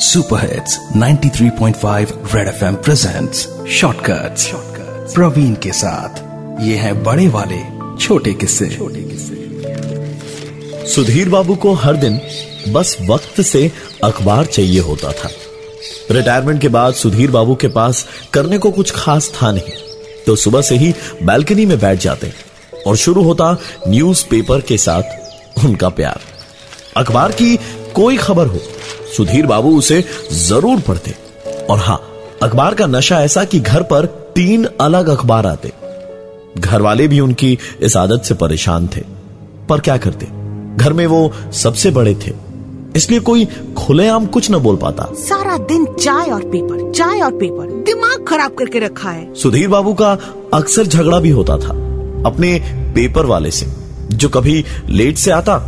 Super hits 93.5 red FM presents shortcuts Praveen के साथ। ये है बड़े वाले छोटे किस्से। छोटे किस्से। सुधीर बाबू को हर दिन बस वक्त से अखबार चाहिए होता था। रिटायरमेंट के बाद सुधीर बाबू के पास करने को कुछ खास था नहीं तो सुबह से ही बालकनी में बैठ जाते और शुरू होता न्यूज़पेपर के साथ उनका प्यार। अखबार की कोई खबर हो सुधीर बाबू उसे ज़रूर पढ़ते। और हाँ अखबार का नशा ऐसा कि घर पर तीन अलग अखबार आते। घर वाले भी उनकी इस आदत से परेशान थे। पर क्या करते? घर में वो सबसे बड़े थे। इसलिए कोई खुलेआम कुछ न बोल पाता। सारा दिन चाय और पेपर चाय और पेपर दिमाग खराब करके रखा है। सुधीर बाबू का अक्सर झगड़ा भी होता था अपने पेपर वाले से। जो कभी लेट से आता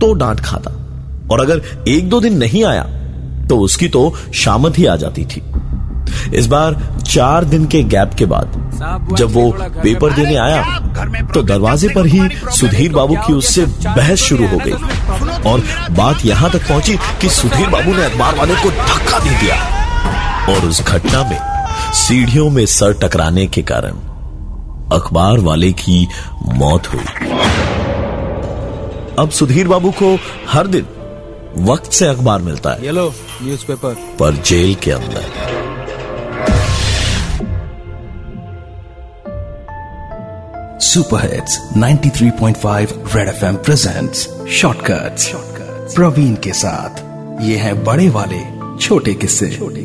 तो डांट खाता। और अगर एक दो दिन नहीं आया तो उसकी तो शामत ही आ जाती थी। इस बार चार दिन के गैप के बाद जब वो पेपर देने आया तो दरवाजे पर ही सुधीर बाबू की उससे बहस शुरू हो गई। और बात यहाँ तक पहुँची कि सुधीर बाबू ने अखबार वाले को धक्का दे दिया। और उस घटना में सीढ़ियों में सर टकराने के कारण अखबार वाले की मौत हुई। अब सुधीर बाबू को हर दिन वक्त से अखबार मिलता है। येलो न्यूज़पेपर पर जेल के अंदर। Super hits 93.5 red FM presents shortcut Praveen के साथ। ये है बड़े वाले छोटे किस्से। छोटे किस्से